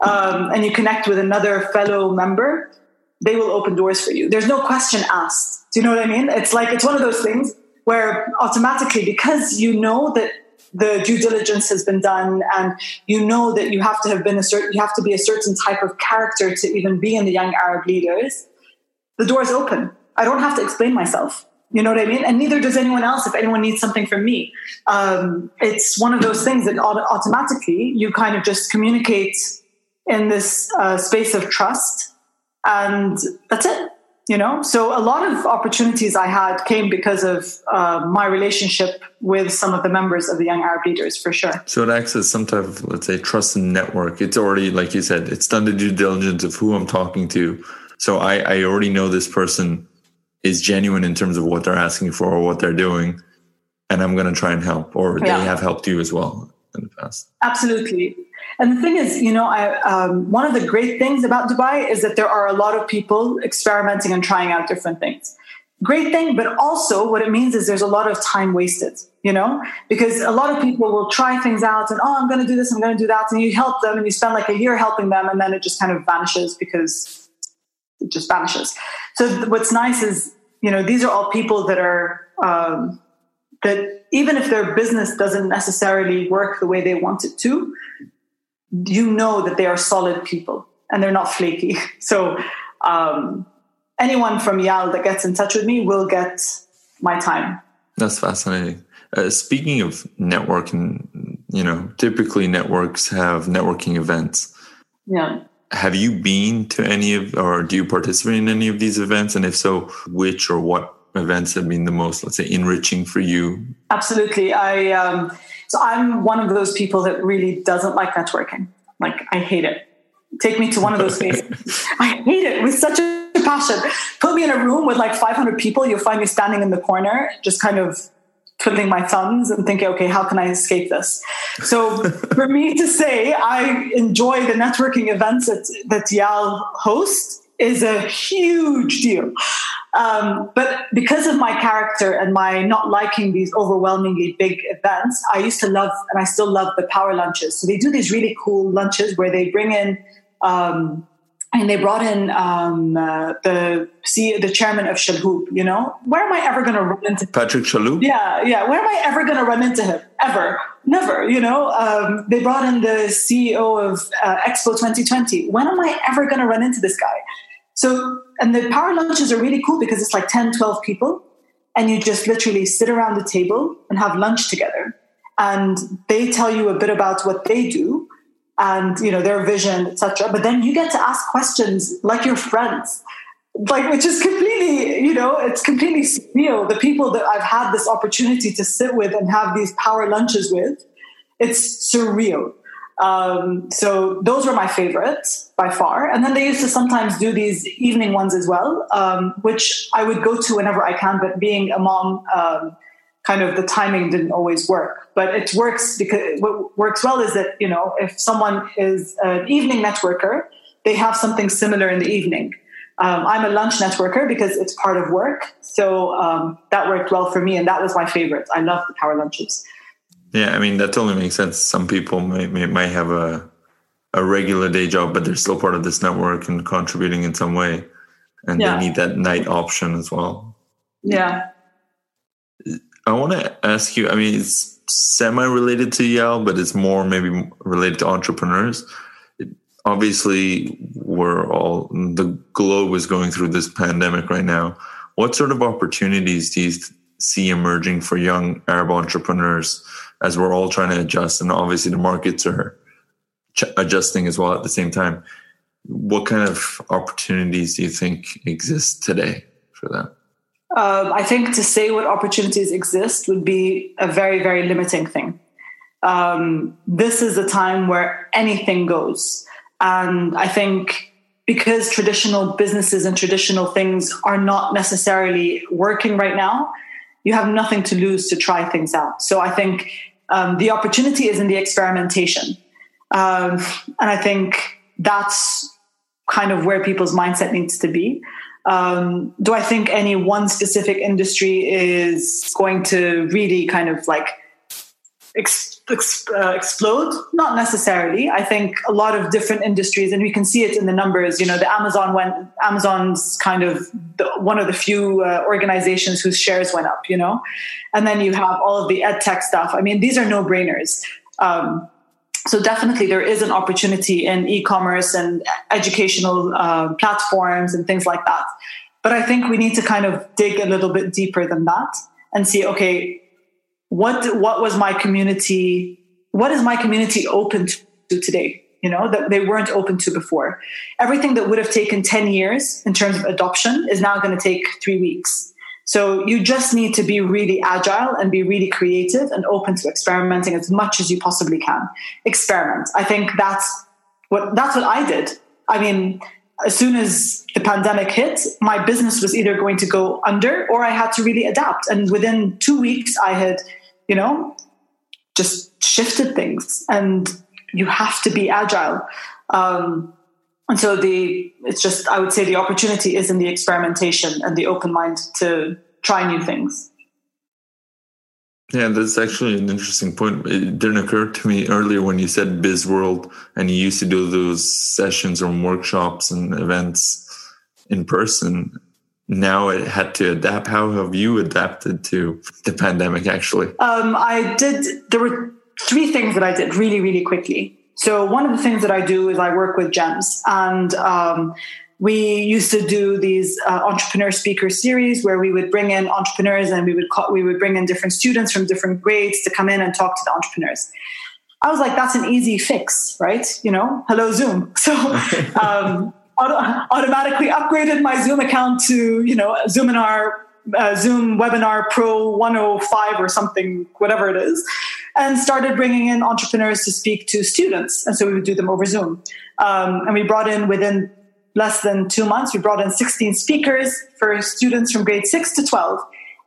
um, and you connect with another fellow member, they will open doors for you. There's no question asked. Do you know what I mean? It's like it's one of those things where automatically, because you know that the due diligence has been done and you know that you have to have been a certain you have to be a certain type of character to even be in the young arab leaders. The door is open. I don't have to explain myself. You know what i mean? And neither does anyone else if anyone needs something from me. Um, it's one of those things that automatically you kind of just communicate in this uh, space of trust and that's it you know? So a lot of opportunities i had came because of uh, my relationship with some of the members of the young arab leaders for sure. So it acts as some type of let's say trust and network. It's already like you said it's done the due diligence of who i'm talking to. So i, I already know this person is genuine in terms of what they're asking for or what they're doing and i'm going to try and help or yeah. they have helped you as well in the past. Absolutely and the thing is, you know, I, um, one of the great things about Dubai is that there are a lot of people experimenting and trying out different things. Great thing, but also what it means is there's a lot of time wasted, you know, because a lot of people will try things out and, oh, I'm going to do this, I'm going to do that. And you help them and you spend like a year helping them and then it just kind of vanishes because it just vanishes. So what's nice is, you know, these are all people that are, um, that even if their business doesn't necessarily work the way they want it to, you know that they are solid people and they're not flaky. So um, anyone from YAL that gets in touch with me will get my time. That's fascinating. Uh, speaking of networking, you know, typically networks have networking events. Yeah. Have you been to any of, or do you participate in any of these events? And if so, which or what events have been the most, let's say, enriching for you? Absolutely. I, um, so I'm one of those people that really doesn't like networking. Like I hate it. Take me to one of those spaces. I hate it with such a passion. Put me in a room with like 500 people. You'll find me standing in the corner, just kind of twiddling my thumbs and thinking, okay, how can I escape this? So for me to say I enjoy the networking events that, that YAL hosts is a huge deal. Um, but because of my character and my not liking these overwhelmingly big events, I used to love and I still love the power lunches. So they do these really cool lunches where they bring in, um, and they brought in um, uh, the see the chairman of Chalhoub. You know, where am I ever going to run into Patrick Chalhoub? Yeah, yeah. Where am I ever going to run into him? Ever? Never. You know, um, they brought in the CEO of uh, Expo 2020. When am I ever going to run into this guy? So, and the power lunches are really cool because it's like 10, 12 people, and you just literally sit around the table and have lunch together. And they tell you a bit about what they do and you know their vision, etc. But then you get to ask questions like your friends, like which is completely, you know, it's completely surreal. The people that I've had this opportunity to sit with and have these power lunches with, it's surreal. Um, so those were my favorites by far. And then they used to sometimes do these evening ones as well, um, which I would go to whenever I can. But being a mom, um, kind of the timing didn't always work. But it works because what works well is that you know if someone is an evening networker, they have something similar in the evening. Um, I'm a lunch networker because it's part of work, so um, that worked well for me, and that was my favorite. I love the power lunches. Yeah, I mean that totally makes sense. Some people may, may might have a a regular day job, but they're still part of this network and contributing in some way, and yeah. they need that night option as well. Yeah. I want to ask you. I mean, it's semi-related to YAL, but it's more maybe related to entrepreneurs. Obviously, we're all the globe is going through this pandemic right now. What sort of opportunities do you see emerging for young Arab entrepreneurs? As we're all trying to adjust, and obviously the markets are ch- adjusting as well at the same time. What kind of opportunities do you think exist today for that? Um, I think to say what opportunities exist would be a very, very limiting thing. Um, this is a time where anything goes. And I think because traditional businesses and traditional things are not necessarily working right now, you have nothing to lose to try things out. So I think um, the opportunity is in the experimentation. Um, and I think that's kind of where people's mindset needs to be. Um, do I think any one specific industry is going to really kind of like ex- uh, explode? Not necessarily. I think a lot of different industries, and we can see it in the numbers. You know, the Amazon went. Amazon's kind of the, one of the few uh, organizations whose shares went up. You know, and then you have all of the ed tech stuff. I mean, these are no brainers. Um, so definitely there is an opportunity in e-commerce and educational uh, platforms and things like that but i think we need to kind of dig a little bit deeper than that and see okay what what was my community what is my community open to today you know that they weren't open to before everything that would have taken 10 years in terms of adoption is now going to take three weeks so you just need to be really agile and be really creative and open to experimenting as much as you possibly can. Experiment. I think that's what that's what I did. I mean, as soon as the pandemic hit, my business was either going to go under or I had to really adapt. And within two weeks, I had, you know, just shifted things. And you have to be agile. Um, and so the it's just i would say the opportunity is in the experimentation and the open mind to try new things yeah that's actually an interesting point it didn't occur to me earlier when you said BizWorld and you used to do those sessions or workshops and events in person now it had to adapt how have you adapted to the pandemic actually um, i did there were three things that i did really really quickly so one of the things that I do is I work with GEMS, and um, we used to do these uh, entrepreneur speaker series where we would bring in entrepreneurs and we would call, we would bring in different students from different grades to come in and talk to the entrepreneurs. I was like, that's an easy fix, right? You know, hello Zoom. So um, auto- automatically upgraded my Zoom account to you know Zoominar uh, Zoom Webinar Pro 105 or something, whatever it is, and started bringing in entrepreneurs to speak to students. And so we would do them over Zoom. Um, and we brought in within less than two months, we brought in 16 speakers for students from grade 6 to 12.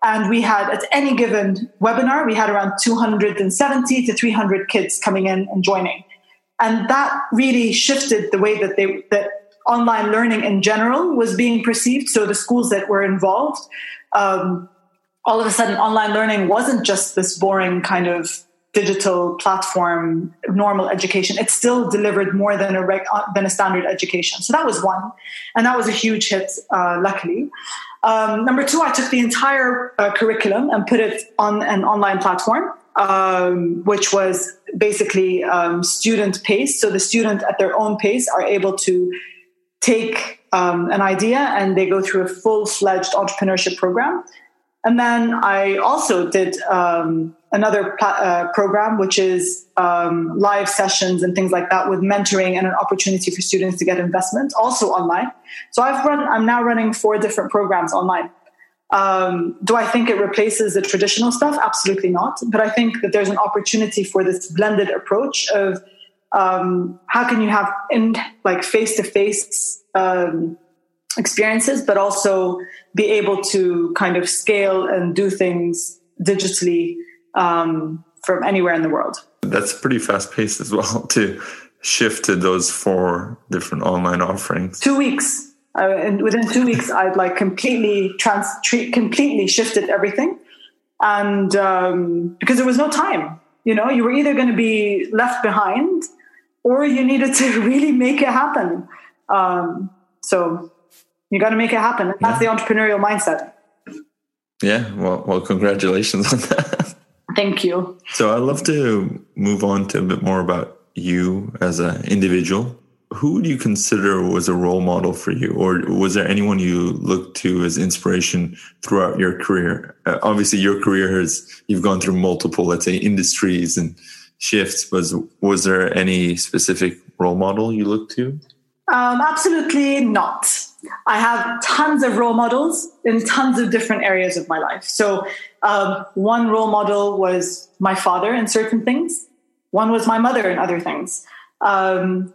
And we had at any given webinar, we had around 270 to 300 kids coming in and joining. And that really shifted the way that they, that online learning in general was being perceived. So the schools that were involved um, all of a sudden online learning wasn't just this boring kind of digital platform normal education. It still delivered more than a uh, than a standard education. So that was one. And that was a huge hit uh, luckily. Um, number two i took the entire uh, curriculum and put it on an online platform um, which was basically um, student pace. So the student at their own pace are able to take um, an idea and they go through a full fledged entrepreneurship program. And then I also did um, another uh, program, which is um, live sessions and things like that with mentoring and an opportunity for students to get investment, also online. So I've run, I'm now running four different programs online. Um, do I think it replaces the traditional stuff? Absolutely not. But I think that there's an opportunity for this blended approach of um, how can you have in like face to face experiences, but also be able to kind of scale and do things digitally um, from anywhere in the world. That's pretty fast paced as well to shift to those four different online offerings. Two weeks. Uh, and within two weeks, I'd like completely trans, treat, completely shifted everything, and um, because there was no time, you know, you were either going to be left behind or you needed to really make it happen. Um, so you got to make it happen. That's yeah. the entrepreneurial mindset. Yeah. Well, well, congratulations on that. Thank you. So I'd love to move on to a bit more about you as an individual. who would you consider was a role model for you, or was there anyone you looked to as inspiration throughout your career? Uh, obviously, your career has you've gone through multiple, let's say, industries and shifts. Was was there any specific role model you looked to? Um, absolutely not. I have tons of role models in tons of different areas of my life. So, um, one role model was my father in certain things. One was my mother in other things. Um,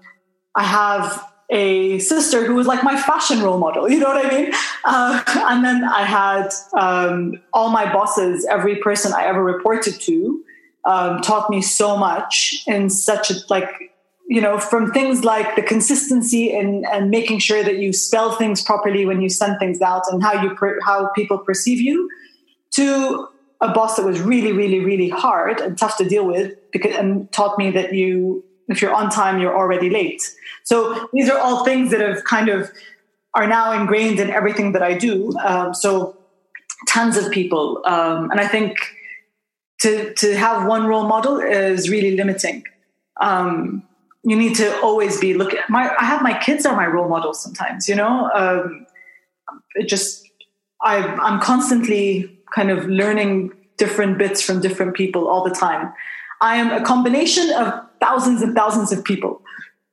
I have a sister who was like my fashion role model. You know what I mean? Uh, and then I had um, all my bosses, every person I ever reported to, um, taught me so much in such a like you know from things like the consistency and and making sure that you spell things properly when you send things out and how you per, how people perceive you to a boss that was really really really hard and tough to deal with because and taught me that you if you're on time you're already late. So these are all things that have kind of are now ingrained in everything that i do. Um, so tons of people. Um, and i think to to have one role model is really limiting. Um, you need to always be looking. My I have my kids are my role models sometimes. You know, um, it just I I'm constantly kind of learning different bits from different people all the time. I am a combination of thousands and thousands of people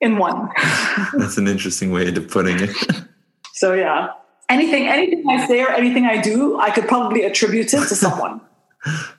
in one. That's an interesting way of putting it. so yeah, anything anything I say or anything I do, I could probably attribute it to someone.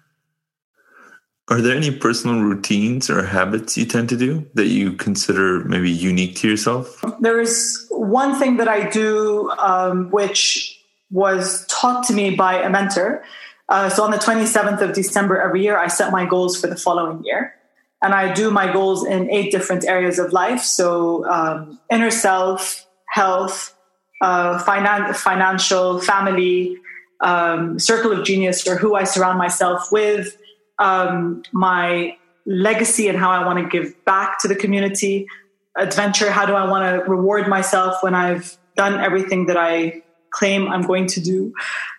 Are there any personal routines or habits you tend to do that you consider maybe unique to yourself? There's one thing that I do, um, which was taught to me by a mentor. Uh, so on the 27th of December every year, I set my goals for the following year. And I do my goals in eight different areas of life. So um, inner self, health, uh, finan- financial, family, um, circle of genius, or who I surround myself with, um, my legacy and how I want to give back to the community, adventure, how do I want to reward myself when I've done everything that I claim I'm going to do.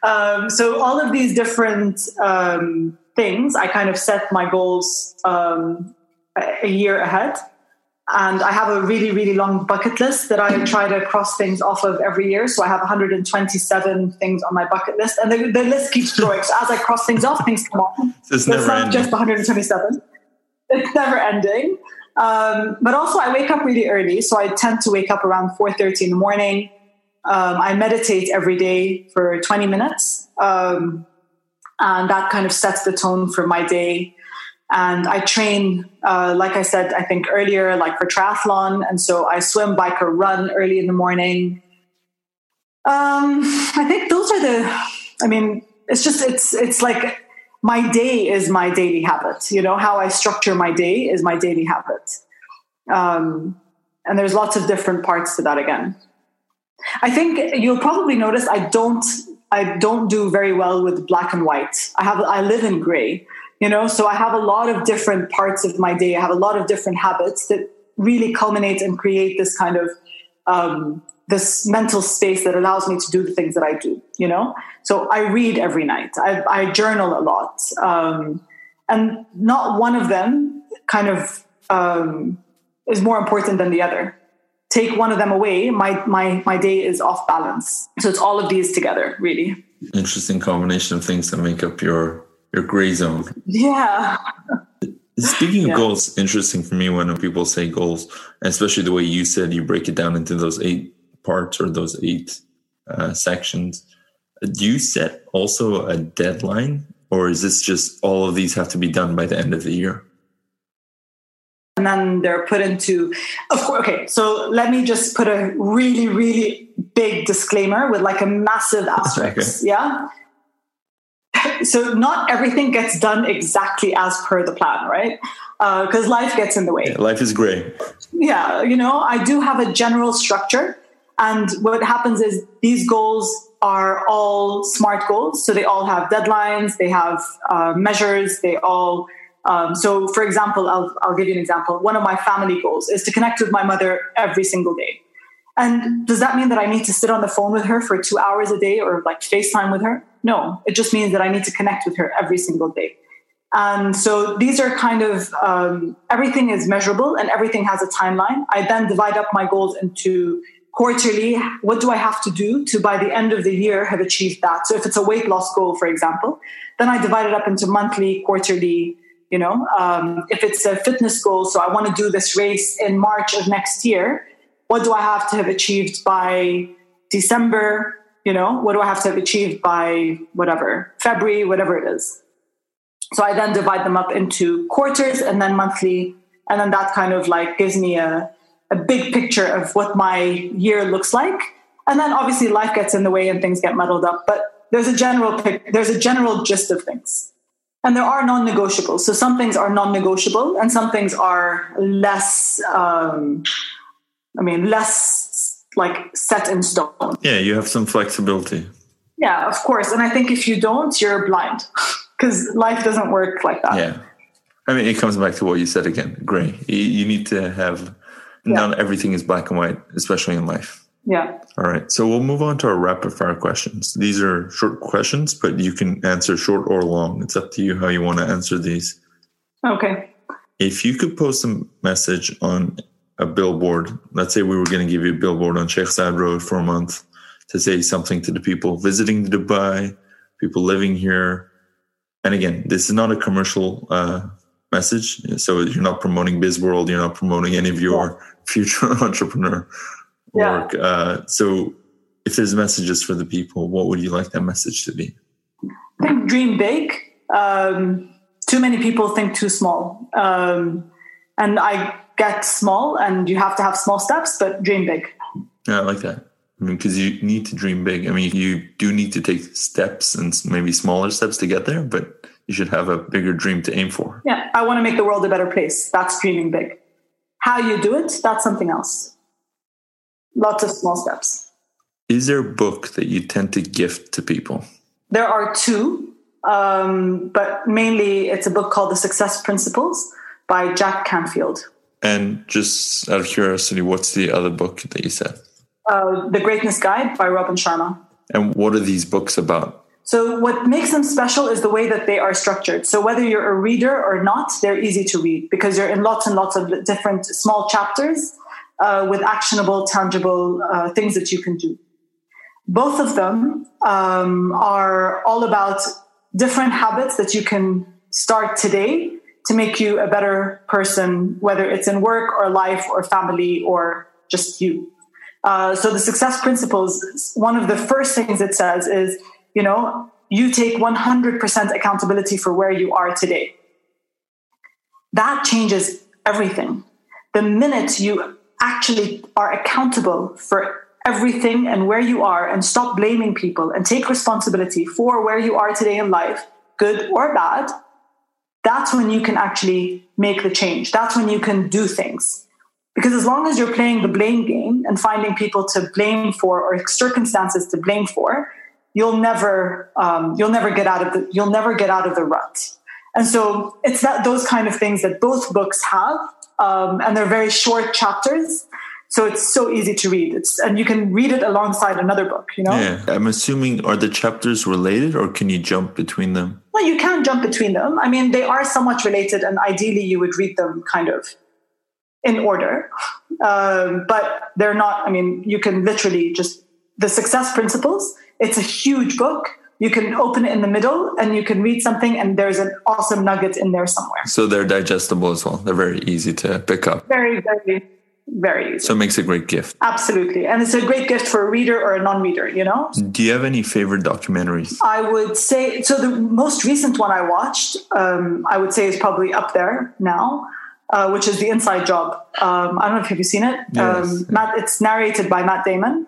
Um, so all of these different um, things, I kind of set my goals um, a year ahead. And I have a really, really long bucket list that I try to cross things off of every year. So I have 127 things on my bucket list, and the, the list keeps growing. So as I cross things off, things come on. So it's, so it's not ending. just 127. It's never ending. Um, but also, I wake up really early, so I tend to wake up around 4:30 in the morning. Um, I meditate every day for 20 minutes, um, and that kind of sets the tone for my day. And I train, uh, like I said, I think earlier, like for triathlon. And so I swim, bike, or run early in the morning. Um, I think those are the, I mean, it's just, it's, it's like my day is my daily habit. You know, how I structure my day is my daily habit. Um, and there's lots of different parts to that again. I think you'll probably notice I don't I don't do very well with black and white. I have I live in gray you know? So i have a lot of different parts of my day. I have a lot of different habits that really culminate and create this kind of um, this mental space that allows me to do the things that i do you know? So i read every night. I, I journal a lot. Um, and not one of them kind of um, is more important than the other. Take one of them away my my my day is off balance. So it's all of these together really. Interesting combination of things that make up your your gray zone. Yeah. Speaking of yeah. goals, interesting for me when people say goals, especially the way you said you break it down into those eight parts or those eight uh, sections. Do you set also a deadline, or is this just all of these have to be done by the end of the year? And then they're put into, of course, okay, so let me just put a really, really big disclaimer with like a massive asterisk. Okay. Yeah so not everything gets done exactly as per the plan, right? Because uh, life gets in the way. Yeah, life is gray. Yeah, you know, I do have a general structure, and what happens is these goals are all smart goals. So they all have deadlines, they have uh, measures, they all. Um, so, for example, I'll, I'll give you an example. One of my family goals is to connect with my mother every single day. And does that mean that I need to sit on the phone with her for two hours a day or like FaceTime with her? No, it just means that I need to connect with her every single day. And so these are kind of um, everything is measurable and everything has a timeline. I then divide up my goals into quarterly. What do I have to do to by the end of the year have achieved that? So if it's a weight loss goal, for example, then I divide it up into monthly, quarterly. You know, um, if it's a fitness goal, so I want to do this race in March of next year. What do I have to have achieved by December? You know, what do I have to have achieved by whatever February, whatever it is. So I then divide them up into quarters and then monthly. And then that kind of like gives me a, a big picture of what my year looks like. And then obviously life gets in the way and things get muddled up. But there's a general pic- there's a general gist of things. And there are non-negotiables. So some things are non-negotiable and some things are less um, I mean less like set in stone. Yeah, you have some flexibility. Yeah, of course. And I think if you don't, you're blind. because life doesn't work like that. Yeah. I mean, it comes back to what you said again, gray. You, need to have, yeah. not everything is black and white, especially in life. Yeah. All right. So we'll move on to our rapid fire questions. These are short questions, but you can answer short or long. It's up to you how you want to answer these. Okay. If you could post a message on a billboard, let's say we were going to give you a billboard on Sheikh Zayed Road for a month to say something to the people visiting Dubai, people living here, and again, this is not a commercial uh, message. So you're not promoting BizWorld. You're not promoting any of your future entrepreneur work. Yeah. Uh, so if there's messages for the people, what would you like that message to be? Think dream big. Um, too many people think too small. Um, and I get small and you have to have small steps, but dream big. Yeah, I like that. I mean, because you need to dream big. I mean, you do need to take steps and maybe smaller steps to get there, but you should have a bigger dream to aim for. Yeah, I want to make the world a better place. That's dreaming big. How you do it, that's something else. Lots of small steps. Is there a book that you tend to gift to people? There are two, um, but mainly it's a book called The Success Principles by Jack Canfield. And just out of curiosity, what's the other book that you said? Uh, the Greatness Guide by Robin Sharma. And what are these books about? So, what makes them special is the way that they are structured. So, whether you're a reader or not, they're easy to read because you're in lots and lots of different small chapters uh, with actionable, tangible uh, things that you can do. Both of them um, are all about different habits that you can start today to make you a better person, whether it's in work or life or family or just you. Uh, so the success principles, one of the first things it says is, you know, you take 100% accountability for where you are today. That changes everything. The minute you actually are accountable for everything and where you are and stop blaming people and take responsibility for where you are today in life, good or bad, that's when you can actually make the change. That's when you can do things. Because as long as you're playing the blame game and finding people to blame for or circumstances to blame for, you'll never um, you'll never get out of the you'll never get out of the rut. And so it's that those kind of things that both books have, um, and they're very short chapters. So it's so easy to read. It's and you can read it alongside another book. You know. Yeah, I'm assuming are the chapters related, or can you jump between them? Well, you can jump between them. I mean, they are somewhat related, and ideally, you would read them kind of in order. Um, but they're not, I mean, you can literally just, the success principles, it's a huge book. You can open it in the middle and you can read something, and there's an awesome nugget in there somewhere. So they're digestible as well. They're very easy to pick up. Very, very, very easy. So it makes a great gift. Absolutely. And it's a great gift for a reader or a non reader, you know? Do you have any favorite documentaries? I would say, so the most recent one I watched, um, I would say is probably up there now uh, which is the Inside Job. Um, I don't know if you've seen it. Yes. Um, Matt, it's narrated by Matt Damon,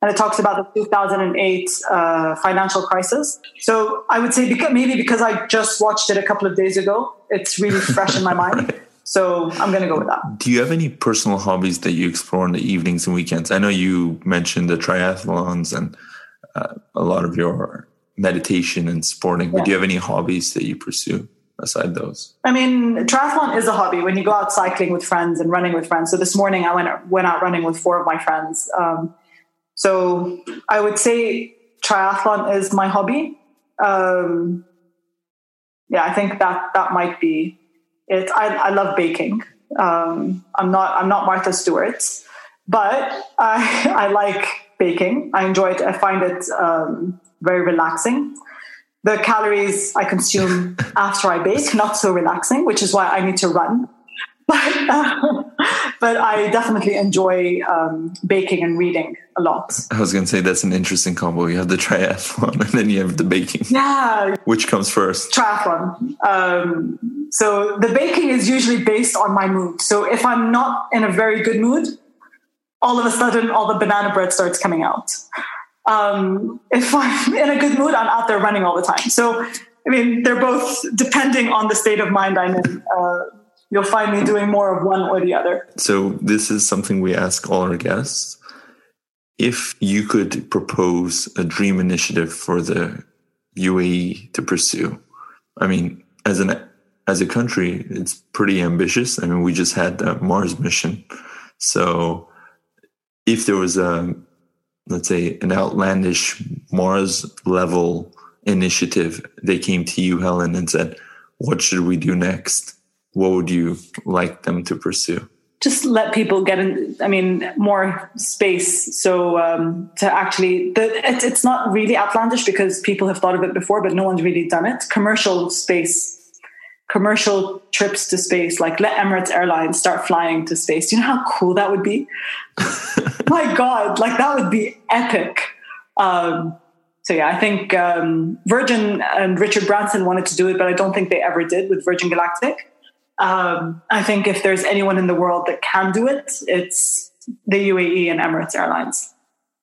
and it talks about the 2008 uh, financial crisis. So I would say because, maybe because I just watched it a couple of days ago, it's really fresh in my mind. right. So I'm going to go with that. Do you have any personal hobbies that you explore in the evenings and weekends? I know you mentioned the triathlons and uh, a lot of your meditation and sporting, but do you have any hobbies that you pursue? aside those? I mean, triathlon is a hobby when you go out cycling with friends and running with friends. So this morning I went went out running with four of my friends. Um, so I would say triathlon is my hobby. Um, yeah, I think that that might be it. I, I love baking. Um, I'm not I'm not Martha Stewart, but I I like baking. I enjoy it. I find it um, very relaxing. The calories I consume after I bake not so relaxing, which is why I need to run but, but I definitely enjoy um, baking and reading a lot. I was going to say that's an interesting combo. You have the triathlon and then you have the baking. Yeah. Which comes first? Triathlon. Um, so the baking is usually based on my mood. So if I'm not in a very good mood, all of a sudden all the banana bread starts coming out. Um, if I'm in a good mood, I'm out there running all the time. So, I mean, they're both depending on the state of mind I'm in. Uh, you'll find me doing more of one or the other. So, this is something we ask all our guests. If you could propose a dream initiative for the UAE to pursue, I mean, as an as a country, it's pretty ambitious. I mean, we just had a Mars mission, so if there was a let's say an outlandish Mars level initiative, they came to you, Helen, and said, "What should we do next?" What would you like them to pursue? Just let people get in. I mean, more space. So um, to actually, the, it, it's not really outlandish because people have thought of it before, but no one's really done it. Commercial space, commercial trips to space. Like let Emirates Airlines start flying to space. Do you know how cool that would be? My God, like that would be epic. Um, so yeah, I think um, Virgin and Richard Branson wanted to do it, but I don't think they ever did with Virgin Galactic. Um, I think if there's anyone in the world that can do it, it's the UAE and Emirates Airlines.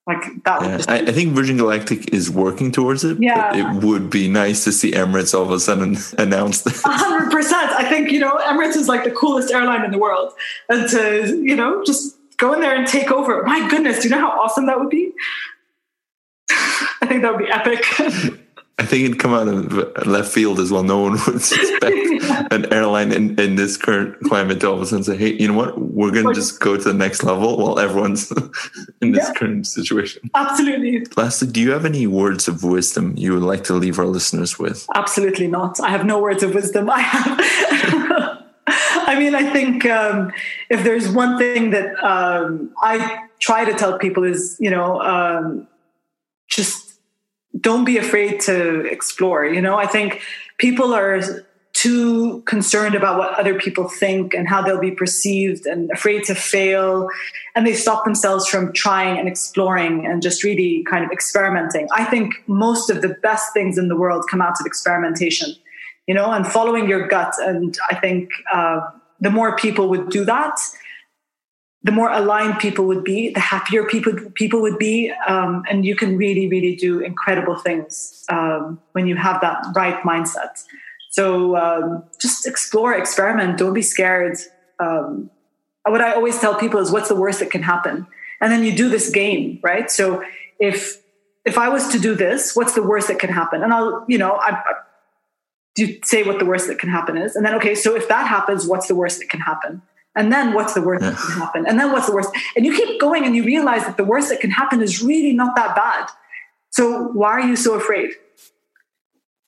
Like that. Yeah, I, I, think Virgin Galactic is working towards it. Yeah, it would be nice to see Emirates all of a sudden announce that. hundred percent. I think you know Emirates is like the coolest airline in the world, and to you know just go in there and take over. My goodness, do you know how awesome that would be? I think that would be epic. I think it'd come out of left field as well. No one would suspect an airline in, in this current climate to all of a sudden say, hey, you know what? We're going to just go to the next level while everyone's in this yeah, current situation. Absolutely. Lastly, do you have any words of wisdom you would like to leave our listeners with? Absolutely not. I have no words of wisdom. I have. I mean, I think um, if there's one thing that um, I try to tell people is, you know, um, just don't be afraid to explore. You know, I think people are too concerned about what other people think and how they'll be perceived and afraid to fail. And they stop themselves from trying and exploring and just really kind of experimenting. I think most of the best things in the world come out of experimentation, you know, and following your gut. And I think uh, the more people would do that, the more aligned people would be, the happier people people would be, um, and you can really, really do incredible things um, when you have that right mindset. So um, just explore, experiment. Don't be scared. Um, what I always tell people is, "What's the worst that can happen?" And then you do this game, right? So if if I was to do this, what's the worst that can happen? And I'll, you know, I, I say what the worst that can happen is, and then okay, so if that happens, what's the worst that can happen? And then what's the worst that can happen? And then what's the worst? And you keep going and you realize that the worst that can happen is really not that bad. So why are you so afraid?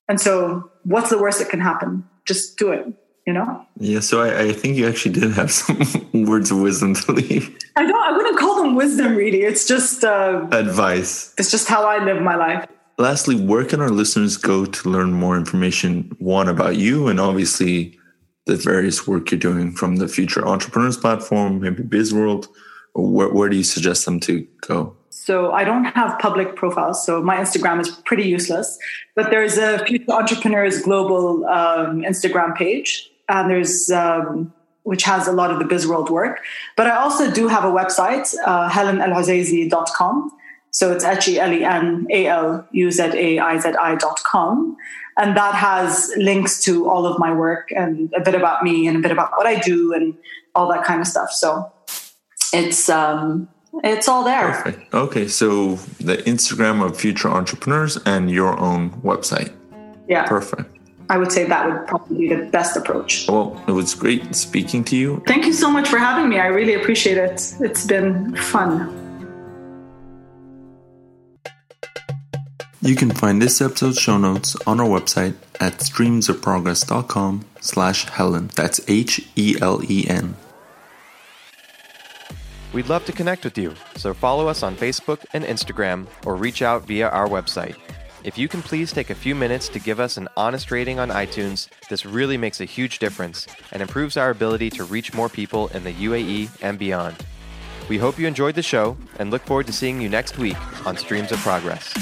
And so what's the worst that can happen? Just do it, you know? Yeah, so I, I think you actually did have some words of wisdom to leave. I don't I wouldn't call them wisdom really. It's just uh, advice. It's just how I live my life. Lastly, where can our listeners go to learn more information, one about you and obviously the various work you're doing from the Future Entrepreneurs platform, maybe BizWorld? Where, where do you suggest them to go? So I don't have public profiles, so my Instagram is pretty useless. But there's a Future Entrepreneurs Global um, Instagram page, and there's um, which has a lot of the BizWorld work. But I also do have a website, uh, helenaluzaizi.com. So it's H E L E N A L U Z A I Z I dot com. And that has links to all of my work and a bit about me and a bit about what I do and all that kind of stuff. So it's um it's all there. Perfect. Okay, so the Instagram of future entrepreneurs and your own website. Yeah. Perfect. I would say that would probably be the best approach. Well, it was great speaking to you. Thank you so much for having me. I really appreciate it. It's been fun. You can find this episode's show notes on our website at streamsofprogress.com slash Helen. That's H-E-L-E-N. We'd love to connect with you, so follow us on Facebook and Instagram or reach out via our website. If you can please take a few minutes to give us an honest rating on iTunes, this really makes a huge difference and improves our ability to reach more people in the UAE and beyond. We hope you enjoyed the show and look forward to seeing you next week on Streams of Progress.